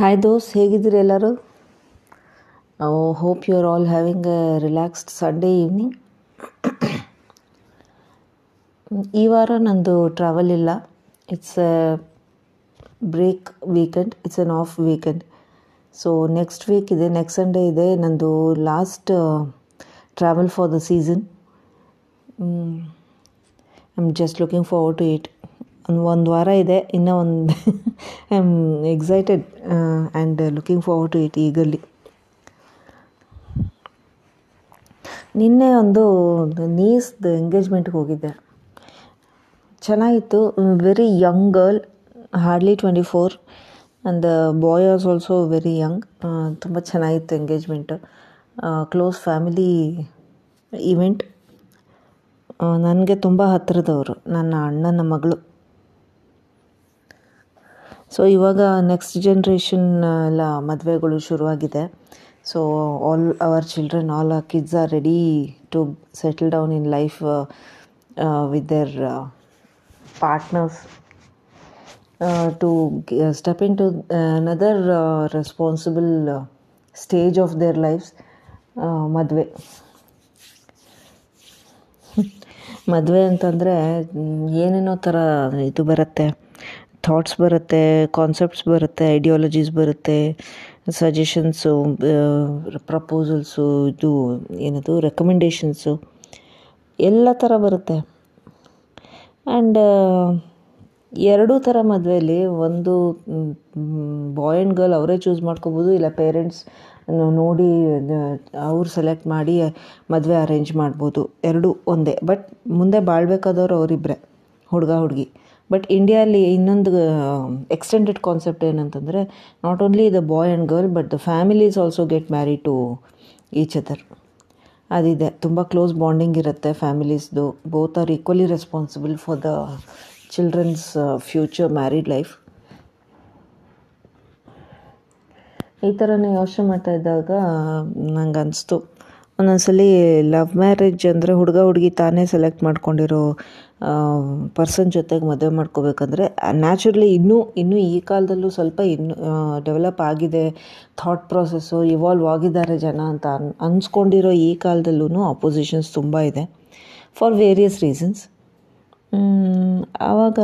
Hi ದೋಸ್ ಹೇಗಿದ್ದೀರಿ ಎಲ್ಲರೂ? Hope you are all having a relaxed Sunday evening ಈ ವಾರ ನಂದು ಟ್ರಾವೆಲ್ ಇಲ್ಲ. It's a break weekend it's an off weekend so next week ಇದೆ ನೆಕ್ಸ್ಟ್ ಸಂಡೇ ಇದೆ ನಂದು last travel for the season I am just looking forward to it ಒಂದು ಒಂದು ವಾರ ಇದೆ, ಇನ್ನೂ ಒಂದು I am excited and looking forward to it ಈಗಲ್ಲಿ ನಿನ್ನೆ ಒಂದು ನೀಸ್ದು ಎಂಗೇಜ್ಮೆಂಟ್ಗೆ ಹೋಗಿದ್ದೆ. ಚೆನ್ನಾಗಿತ್ತು very young girl hardly twenty four and boy as also very young ತುಂಬ ಚೆನ್ನಾಗಿತ್ತು ಎಂಗೇಜ್ಮೆಂಟು ಕ್ಲೋಸ್ ಫ್ಯಾಮಿಲಿ ಈವೆಂಟ್ ನನಗೆ ತುಂಬ ಹತ್ತಿರದವರು ನನ್ನ ಅಣ್ಣನ ಮಗಳು. ಸೊ ಇವಾಗ ನೆಕ್ಸ್ಟ್ ಜನ್ರೇಷನ್ ಎಲ್ಲ ಮದುವೆಗಳು ಶುರುವಾಗಿದೆ. So all our children all ಆ kids are ready to settle down in life with their partners to step in to another responsible stage of their life's ಮದುವೆ. ಮದುವೆ ಅಂತಂದರೆ ಏನೇನೋ ಥರ ಇದು ಬರುತ್ತೆ. ಥಾಟ್ಸ್ ಬರುತ್ತೆ ಕಾನ್ಸೆಪ್ಟ್ಸ್ ಬರುತ್ತೆ ಐಡಿಯಾಲಜೀಸ್ ಬರುತ್ತೆ ಸಜೆಷನ್ಸು ಪ್ರಪೋಸಲ್ಸು ಇದು ಏನದು ರೆಕಮೆಂಡೇಷನ್ಸು ಎಲ್ಲ ಥರ ಬರುತ್ತೆ. ಆ್ಯಂಡ್ ಎರಡೂ ಥರ ಮದುವೆಯಲ್ಲಿ ಒಂದು ಬಾಯ್ ಆ್ಯಂಡ್ ಗರ್ಲ್ ಅವರೇ ಚೂಸ್ ಮಾಡ್ಕೋಬೋದು, ಇಲ್ಲ ಪೇರೆಂಟ್ಸ್ ನೋಡಿ ಅವ್ರು ಸೆಲೆಕ್ಟ್ ಮಾಡಿ ಮದುವೆ ಅರೇಂಜ್ ಮಾಡ್ಬೋದು. ಎರಡೂ ಒಂದೇ. ಬಟ್ ಮುಂದೆ ಬಾಳ್ಬೇಕಾದವ್ರು ಅವರಿಬ್ಬರೇ ಹುಡುಗ, ಹುಡುಗಿ. ಬಟ್ ಇಂಡಿಯಲ್ಲಿ ಇನ್ನೊಂದು ಎಕ್ಸ್ಟೆಂಡೆಡ್ ಕಾನ್ಸೆಪ್ಟ್ ಏನಂತಂದರೆ not only the boy and girl but the families also get marry to each other ಅದಿದೆ. ತುಂಬ ಕ್ಲೋಸ್ ಬಾಂಡಿಂಗ್ ಇರುತ್ತೆ ಫ್ಯಾಮಿಲೀಸ್ದು both are equally responsible for the children's future married life ಈ ಥರನೇ ಯೋಚನೆ ಮಾಡ್ತಾ ಇದ್ದಾಗ ನಂಗೆ ಅನಿಸ್ತು ಒಂದೊಂದ್ಸಲಿ ಲವ್ ಮ್ಯಾರೇಜ್ ಅಂದರೆ ಹುಡುಗ ಹುಡುಗಿ ತಾನೇ ಸೆಲೆಕ್ಟ್ ಮಾಡ್ಕೊಂಡಿರೋ ಪರ್ಸನ್ ಜೊತೆಗೆ ಮದುವೆ ಮಾಡ್ಕೋಬೇಕಂದ್ರೆ ನ್ಯಾಚುರಲಿ ಇನ್ನೂ ಇನ್ನೂ ಈ ಕಾಲದಲ್ಲೂ ಸ್ವಲ್ಪ ಇನ್ನು ಡೆವಲಪ್ ಆಗಿದೆ ಥಾಟ್ ಪ್ರೋಸೆಸ್ಸು ಇವಾಲ್ವ್ ಆಗಿದ್ದಾರೆ ಜನ ಅಂತ ಅನ್, ಅನ್ಸ್ಕೊಂಡಿರೋ ಈ ಕಾಲದಲ್ಲೂ ಅಪೋಸಿಷನ್ಸ್ ತುಂಬ ಇದೆ. ಫಾರ್ ವೇರಿಯಸ್ ರೀಸನ್ಸ್ ಆವಾಗ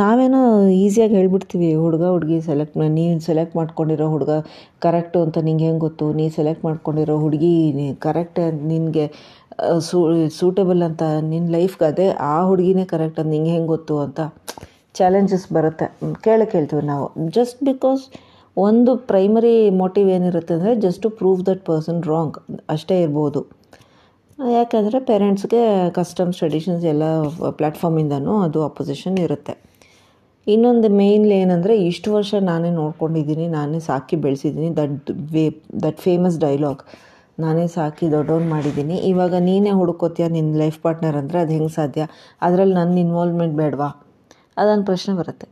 ನಾವೇನೋ ಈಸಿಯಾಗಿ ಹೇಳ್ಬಿಡ್ತೀವಿ, ಹುಡುಗ, ಹುಡುಗಿ ಸೆಲೆಕ್ಟ್ ನೀನು ಸೆಲೆಕ್ಟ್ ಮಾಡ್ಕೊಂಡಿರೋ ಹುಡುಗ ಕರೆಕ್ಟು ಅಂತ ನಿಂಗೆ ಹೆಂಗೆ ಗೊತ್ತು? ನೀ ಸೆಲೆಕ್ಟ್ ಮಾಡ್ಕೊಂಡಿರೋ ಹುಡುಗಿ ಕರೆಕ್ಟ್ ನಿನಗೆ ಸೂ ಸೂಟಬಲ್ ಅಂತ ನಿನ್ನ ಲೈಫ್ಗೆ ಅದೇ, ಆ ಹುಡುಗಿನೇ ಕರೆಕ್ಟ್ ಅಂತ ನಿಂಗೆ ಹೆಂಗೆ ಗೊತ್ತು ಅಂತ ಚಾಲೆಂಜಸ್ ಬರುತ್ತೆ. ಕೇಳಕ್ಕೆ ಹೇಳ್ತೀವಿ ನಾವು. ಜಸ್ಟ್ ಬಿಕಾಸ್ ಒಂದು ಪ್ರೈಮರಿ ಮೋಟಿವ್ ಏನಿರುತ್ತೆ ಅಂದರೆ just to prove that person wrong ಅಷ್ಟೇ ಇರ್ಬೋದು. ಯಾಕೆಂದರೆ ಪೇರೆಂಟ್ಸ್ಗೆ ಕಸ್ಟಮ್ಸ್, ಟ್ರೆಡಿಷನ್ಸ್ ಎಲ್ಲ ಪ್ಲ್ಯಾಟ್ಫಾರ್ಮಿಂದನೂ ಅದು ಅಪೋಸಿಷನ್ ಇರುತ್ತೆ. ಇನ್ನೊಂದು ಮೇಯ್ನ್ಲಿ ಏನಂದರೆ ಇಷ್ಟು ವರ್ಷ ನಾನೇ ನೋಡ್ಕೊಂಡಿದ್ದೀನಿ, ನಾನೇ ಸಾಕಿ ಬೆಳೆಸಿದ್ದೀನಿ that way that famous dialogue ನಾನೇ ಸಾಕಿ ದೊಡ್ಡವ್ನು ಮಾಡಿದ್ದೀನಿ. ಇವಾಗ ನೀನೇ ಹುಡುಕೋತೀಯ ನಿನ್ನ ಲೈಫ್ ಪಾರ್ಟ್ನರ್ ಅಂದರೆ ಅದು ಹೆಂಗೆ ಸಾಧ್ಯ? ಅದರಲ್ಲಿ ನನ್ನ ಇನ್ವಾಲ್ವ್ಮೆಂಟ್ ಬೇಡವಾ? ಅದೊಂದು ಪ್ರಶ್ನೆ ಬರುತ್ತೆ.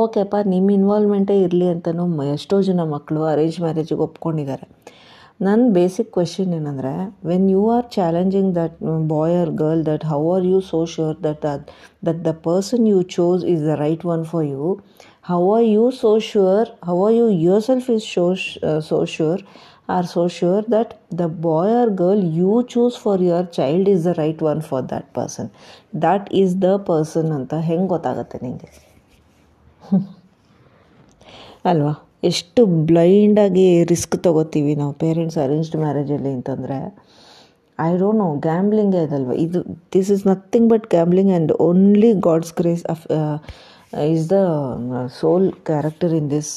ಓಕೆಪ್ಪ ನಿಮ್ಮ ಇನ್ವಾಲ್ವ್ಮೆಂಟೇ ಇರಲಿ ಅಂತಲೂ ಎಷ್ಟೋ ಜನ ಮಕ್ಕಳು ಅರೇಂಜ್ ಮ್ಯಾರೇಜಿಗೆ ಒಪ್ಕೊಂಡಿದ್ದಾರೆ. ನನ್ನ ಬೇಸಿಕ್ ಕ್ವೆಶನ್ ಏನಂದರೆ when you are challenging that boy or girl that how are you so sure that that that the person you chose is the right one for you how are you so sure how are you yourself is so so sure are so sure that the boy or girl you choose for your child is the right one for that person that is the person ಅಂತ ಹೆಂಗೆ ಗೊತ್ತಾಗುತ್ತೆ ನಿಮಗೆ ಅಲ್ವಾ? ಎಷ್ಟು ಬ್ಲೈಂಡಾಗಿ risk ತೊಗೋತೀವಿ ನಾವು parents arranged ಮ್ಯಾರೇಜಲ್ಲಿ ಅಂತಂದರೆ ಐ ಡೋಂಟ್ ನೋ ಗ್ಯಾಮ್ಲಿಂಗೇ ಅದಲ್ವ ಇದು this is nothing but gambling and only God's grace of is the sole character in this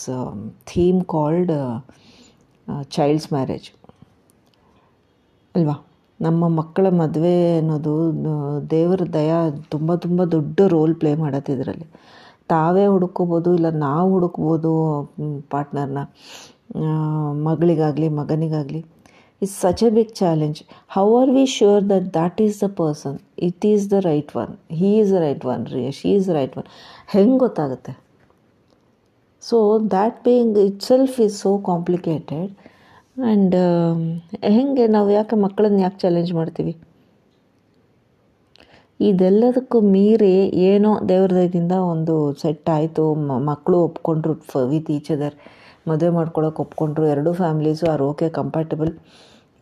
theme called child's marriage ಅಲ್ವಾ? ನಮ್ಮ ಮಕ್ಕಳ ಮದುವೆ ಅನ್ನೋದು ದೇವರ ದಯಾ ತುಂಬ ತುಂಬ ದೊಡ್ಡ ರೋಲ್ ಪ್ಲೇ ಮಾಡತ್ತೆ ಇದರಲ್ಲಿ. ತಾವೇ ಹುಡುಕೋಬೋದು ಇಲ್ಲ ನಾವು ಹುಡುಕ್ಬೋದು ಪಾರ್ಟ್ನರ್ನ ಮಗಳಿಗಾಗಲಿ, ಮಗನಿಗಾಗಲಿ. It's such a big challenge how are we sure that that is the person it is the right one he is the right one ರೀ ಶೀ ಈಸ್ ರೈಟ್ ಒನ್ ಹೆಂಗೆ ಗೊತ್ತಾಗುತ್ತೆ? So that being itself is so complicated and ಹೆಂಗೆ ನಾವು ಯಾಕೆ ಮಕ್ಕಳನ್ನ ಯಾಕೆ challenge ಮಾಡ್ತೀವಿ? ಇದೆಲ್ಲದಕ್ಕೂ ಮೀರಿ ಏನೋ ದೇವ್ರ ದಯದಿಂದ ಒಂದು ಸೆಟ್ ಆಯಿತು. ಮಕ್ಕಳು ಒಪ್ಕೊಂಡ್ರು ವಿತ್ ಈಚ್ ಅದರ್ ಮದುವೆ ಮಾಡ್ಕೊಳಕ್ಕೆ ಒಪ್ಕೊಂಡ್ರು, ಎರಡೂ ಫ್ಯಾಮಿಲೀಸು ಆರ್ ಓಕೆ ಕಂಫರ್ಟಬಲ್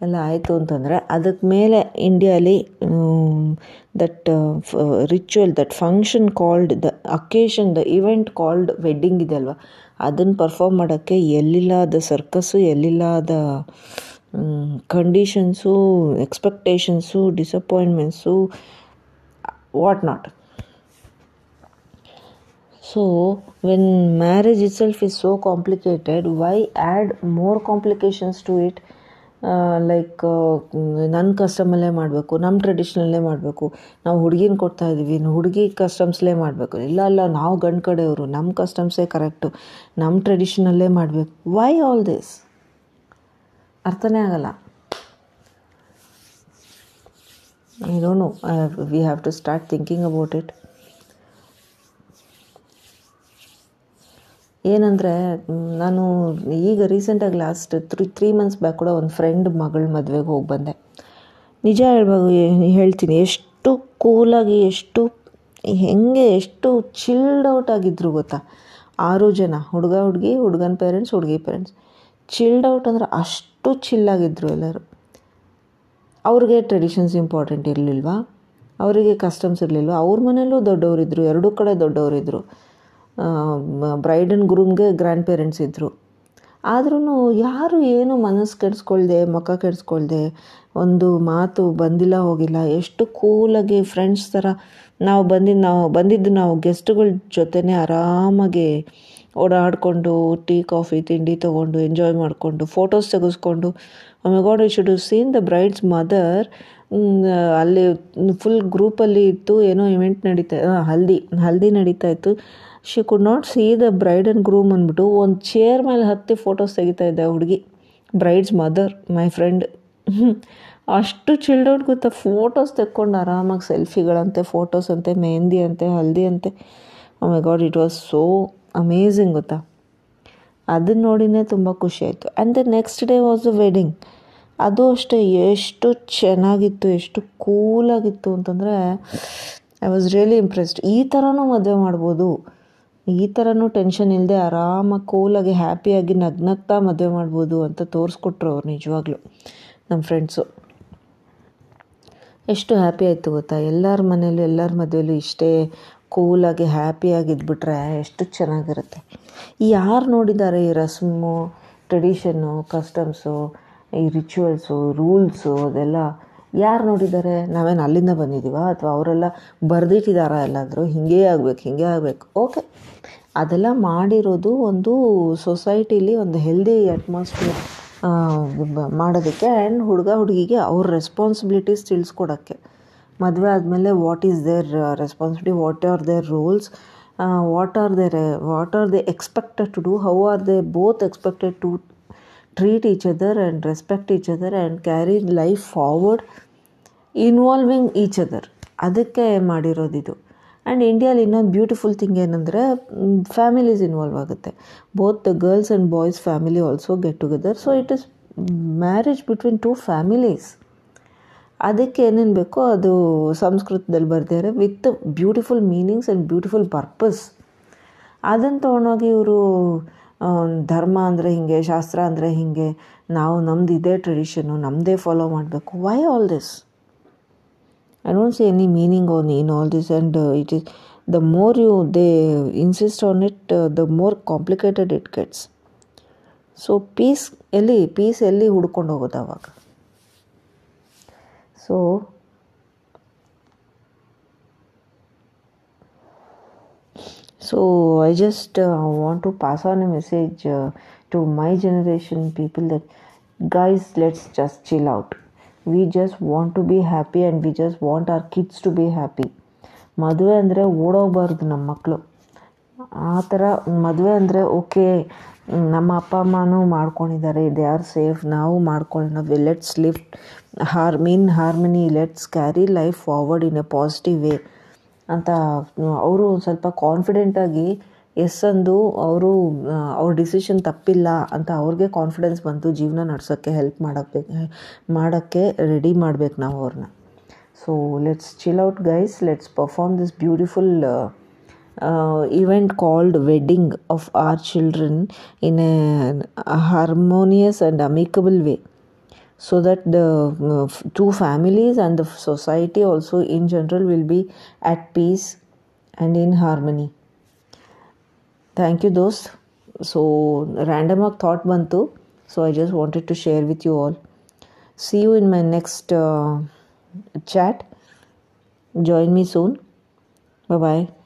ಎಲ್ಲ ಆಯಿತು ಅಂತಂದರೆ ಅದಕ್ಕೆ ಮೇಲೆ ಇಂಡಿಯಾಲಿ that ritual, that function called, the occasion, the event called wedding ಇದೆ ಅಲ್ವಾ? ಅದನ್ನು ಪರ್ಫಾರ್ಮ್ ಮಾಡೋಕ್ಕೆ ಎಲ್ಲಿಲ್ಲದ ಸರ್ಕಸ್ಸು, ಎಲ್ಲಿಲ್ಲದ conditions, expectations, disappointments not so when marriage itself is so complicated why add more complications to it like ನನ್ನ ಕಸ್ಟಮಲ್ಲೇ ಮಾಡಬೇಕು ನಮ್ಮ ಟ್ರೆಡಿಷ್ನಲ್ಲೇ ಮಾಡಬೇಕು. ನಾವು ಹುಡುಗಿನ ಕೊಡ್ತಾ ಇದ್ದೀವಿ ಹುಡುಗಿ ಕಸ್ಟಮ್ಸ್ಲೇ ಮಾಡಬೇಕು. ಇಲ್ಲ ಅಲ್ಲ ನಾವು ಗಂಡು ಕಡೆಯವರು ನಮ್ಮ ಕಸ್ಟಮ್ಸೇ ಕರೆಕ್ಟು ನಮ್ಮ ಟ್ರೆಡಿಷ್ನಲ್ಲೇ ಮಾಡಬೇಕು. ವೈ ಆಲ್ ದಿಸ್ ಅರ್ಥನೇ ಆಗಲ್ಲ. I don't know we have to start thinking about it. ಏನಂದರೆ ನಾನು ಈಗ ರೀಸೆಂಟಾಗಿ last three three months back ಕೂಡ ಒಂದು ಫ್ರೆಂಡ್ ಮಗಳ ಮದುವೆಗೆ ಹೋಗಿ ಬಂದೆ. ನಿಜ ಹೇಳ್ಬಾಗ ಹೇಳ್ತೀನಿ. ಎಷ್ಟು ಕೂಲಾಗಿ ಎಷ್ಟು ಹೆಂಗೆ, ಎಷ್ಟು ಚಿಲ್ಡ್ ಔಟ್ ಆಗಿದ್ರು ಗೊತ್ತಾ? ಆರು ಜನ, ಹುಡುಗ, ಹುಡುಗಿ, ಹುಡುಗನ ಪೇರೆಂಟ್ಸ್ ಹುಡುಗಿ ಪೇರೆಂಟ್ಸ್ ಚಿಲ್ಡ್ ಔಟ್ ಅಂದರೆ ಅಷ್ಟು ಚಿಲ್ಲಾಗಿದ್ದರು ಎಲ್ಲರೂ. ಅವ್ರಿಗೆ ಟ್ರೆಡಿಷನ್ಸ್ ಇಂಪಾರ್ಟೆಂಟ್ ಇರಲಿಲ್ವಾ? ಅವರಿಗೆ ಕಸ್ಟಮ್ಸ್ ಇರಲಿಲ್ವ? ಅವ್ರ ಮನೆಯಲ್ಲೂ ದೊಡ್ಡವರಿದ್ದರು ಎರಡೂ ಕಡೆ ದೊಡ್ಡವರಿದ್ದರು ಬ್ರೈಡ್ ಆ್ಯಂಡ್ ಗ್ರೂಮ್ಗೆ ಗ್ರ್ಯಾಂಡ್ ಪೇರೆಂಟ್ಸ್ ಇದ್ದರು ಆದ್ರೂ ಯಾರು ಏನು ಮನಸ್ಸು ಕೆಡಿಸ್ಕೊಳ್ದೆ, ಮುಖ ಕೆಡಿಸ್ಕೊಳ್ದೆ, ಒಂದು ಮಾತು ಬಂದಿಲ್ಲ ಹೋಗಿಲ್ಲ, ಎಷ್ಟು ಕೂಲಾಗಿ ಫ್ರೆಂಡ್ಸ್ ಥರ ನಾವು ಬಂದಿದ್ದು ನಾವು ಬಂದಿದ್ದು ನಾವು ಗೆಸ್ಟ್ಗಳ ಜೊತೆನೇ ಆರಾಮಾಗಿ ಓಡಾಡಿಕೊಂಡು, ಟೀ, ಕಾಫಿ, ತಿಂಡಿ ತೊಗೊಂಡು ಎಂಜಾಯ್ ಮಾಡಿಕೊಂಡು ಫೋಟೋಸ್ ತೆಗೆಸ್ಕೊಂಡು. ಆಮೇಲೆ God you should seen the bride's mother ಅಲ್ಲಿ ಫುಲ್ ಗ್ರೂಪಲ್ಲಿ ಇತ್ತು ಏನೋ ಇವೆಂಟ್ ನಡೀತಾ ಹಲ್ದಿ ಹಲ್ದಿ ನಡೀತಾ ಇತ್ತು. She could not see the bride and groom ಅಂದ್ಬಿಟ್ಟು ಒಂದು ಚೇರ್ ಮೇಲೆ ಹತ್ತಿ ಫೋಟೋಸ್ ತೆಗಿತಾ ಇದ್ದೆ ಹುಡುಗಿ. ಬ್ರೈಡ್ಸ್ ಮದರ್ ಮೈ ಫ್ರೆಂಡ್ ಅಷ್ಟು ಚಿಲ್ಡ್ರನ್ ಗೊತ್ತಾ ಫೋಟೋಸ್ ತೆಕ್ಕೊಂಡು ಆರಾಮಾಗಿ ಸೆಲ್ಫಿಗಳಂತೆ ಫೋಟೋಸ್ ಅಂತೆ ಮೆಹಂದಿ ಅಂತೆ, ಹಲ್ದಿ ಅಂತೆ. My God it was so amazing ಗೊತ್ತಾ? ಅದನ್ನ ನೋಡಿನೇ ತುಂಬ ಖುಷಿ ಆಯಿತು. And the next day was the wedding ಅದು ಅಷ್ಟೇ, ಎಷ್ಟು ಚೆನ್ನಾಗಿತ್ತು, ಎಷ್ಟು ಕೂಲಾಗಿತ್ತು ಅಂತಂದರೆ ಐ ವಾಸ್ ರಿಯಲಿ ಇಂಪ್ರೆಸ್ಡ್ ಈ ಥರನೂ ಮದುವೆ ಮಾಡ್ಬೋದು. ಈ ಥರನೂ ಟೆನ್ಷನ್ ಇಲ್ಲದೆ ಆರಾಮಾಗಿ ಕೂಲಾಗಿ ಹ್ಯಾಪಿಯಾಗಿ ನಗ್ನಗ್ತಾ ಮದುವೆ ಮಾಡ್ಬೋದು ಅಂತ ತೋರಿಸ್ಕೊಟ್ರು ಅವ್ರು ನಿಜವಾಗ್ಲೂ ನಮ್ಮ ಫ್ರೆಂಡ್ಸು ಎಷ್ಟು ಹ್ಯಾಪಿ ಆಯಿತು ಗೊತ್ತಾ? ಎಲ್ಲರ ಮನೇಲೂ, ಎಲ್ಲರ ಮದುವೆಲೂ ಇಷ್ಟೇ. ಕೂಲಾಗಿ ಹ್ಯಾಪಿಯಾಗಿ ಇದ್ಬಿಟ್ರೆ ಎಷ್ಟು ಚೆನ್ನಾಗಿರುತ್ತೆ. ಯಾರು ನೋಡಿದ್ದಾರೆ ಈ ರಸ್ಮು ಟ್ರೆಡಿಷನ್ನು ಕಸ್ಟಮ್ಸು ಈ ರಿಚುವಲ್ಸು ರೂಲ್ಸು ಅದೆಲ್ಲ, ಯಾರು ನೋಡಿದ್ದಾರೆ? ನಾವೇನು ಅಲ್ಲಿಂದ ಬಂದಿದ್ದೀವ ಅಥವಾ ಅವರೆಲ್ಲ ಬರೆದಿಟ್ಟಿದ್ದಾರಾ ಎಲ್ಲಾದರೂ? ಹೀಗೇ ಆಗಬೇಕು, ಹಿಂಗೆ ಆಗಬೇಕು. ಓಕೆ. ಅದೆಲ್ಲ ಮಾಡಿರೋದು ಒಂದು ಸೊಸೈಟಿಲಿ ಒಂದು ಹೆಲ್ದಿ ಅಟ್ಮಾಸ್ಫಿಯರ್ ಮಾಡೋದಕ್ಕೆ ಆ್ಯಂಡ್ ಹುಡುಗ ಹುಡುಗಿಗೆ ಅವ್ರ ರೆಸ್ಪಾನ್ಸಿಬಿಲಿಟೀಸ್ ತಿಳಿಸ್ಕೊಡೋಕ್ಕೆ. ಮದುವೆ ಆದಮೇಲೆ what is their responsibility what are their rules what are their what are they expected to do how are they both expected to treat each other and respect each other and carry life forward involving each other ಅದಕ್ಕೆ ಮಾಡಿರೋದಿದು and ಇಂಡಿಯಾಲಿ ಇನ್ನೊಂದು beautiful thing ಏನಂದರೆ families involve ಆಗುತ್ತೆ. Both the girls and boys family also get together so it is marriage between two families ಅದಕ್ಕೆ ಏನೇನು ಬೇಕೋ ಅದು ಸಂಸ್ಕೃತದಲ್ಲಿ ಬರ್ದಿದ್ದಾರೆ with beautiful meanings and beautiful purpose. ಅದನ್ನು ತೊಗೊಂಡೋಗಿ ಇವರು ಧರ್ಮ ಅಂದರೆ ಹೀಗೆ, ಶಾಸ್ತ್ರ ಅಂದರೆ ಹೀಗೆ, ನಾವು ನಮ್ದು ಇದೇ ಟ್ರೆಡಿಷನ್ನು ನಮ್ಮದೇ ಫಾಲೋ ಮಾಡಬೇಕು. Why all this I don't see any meaning on in all this and it is the more you they insist on it the more complicated it gets so peace ಎಲ್ಲಿ peace ಎಲ್ಲಿ ಹುಡ್ಕೊಂಡು ಹೋಗೋದು ಅವಾಗ? So just uh, want to pass on a message uh, to my generation people that guys, let's just chill out. We just want to be happy and we just want our kids to be happy. ಮದುವೆ ಅಂದರೆ ಓಡೋಗ್ಬಾರ್ದು ನಮ್ಮ ಮಕ್ಕಳು ಆ ಥರ ಮದುವೆ ಅಂದರೆ okay ನಮ್ಮ ಅಪ್ಪ ಅಮ್ಮನೂ ಮಾಡ್ಕೊಂಡಿದ್ದಾರೆ ದೇ ಆರ್ ಸೇಫ್ ನಾವು ಮಾಡ್ಕೊಳ್ಳೋಣ let's lift harmony harmony let's carry life forward in a positive way ಅಂತ ಅವರು ಸ್ವಲ್ಪ ಕಾನ್ಫಿಡೆಂಟಾಗಿ ಎಸ್ ಅಂದು ಅವರು ಅವ್ರ ಡಿಸಿಷನ್ ತಪ್ಪಿಲ್ಲ ಅಂತ ಅವ್ರಿಗೆ ಕಾನ್ಫಿಡೆನ್ಸ್ ಬಂತು ಜೀವನ ನಡ್ಸೋಕ್ಕೆ ಹೆಲ್ಪ್ ಮಾಡೋಕ್ಕೆ ಮಾಡೋಕ್ಕೆ ರೆಡಿ ಮಾಡ್ಬೇಕು ನಾವು ಅವ್ರನ್ನ so let's chill out guys let's perform this beautiful event called wedding of our children in a harmonious and amicable way. so that the uh, two families and the society also in general will be at peace and in harmony. Thank you those so random thought bantu so i just wanted to share with you all. See you in my next uh, chat. Join me soon. Bye bye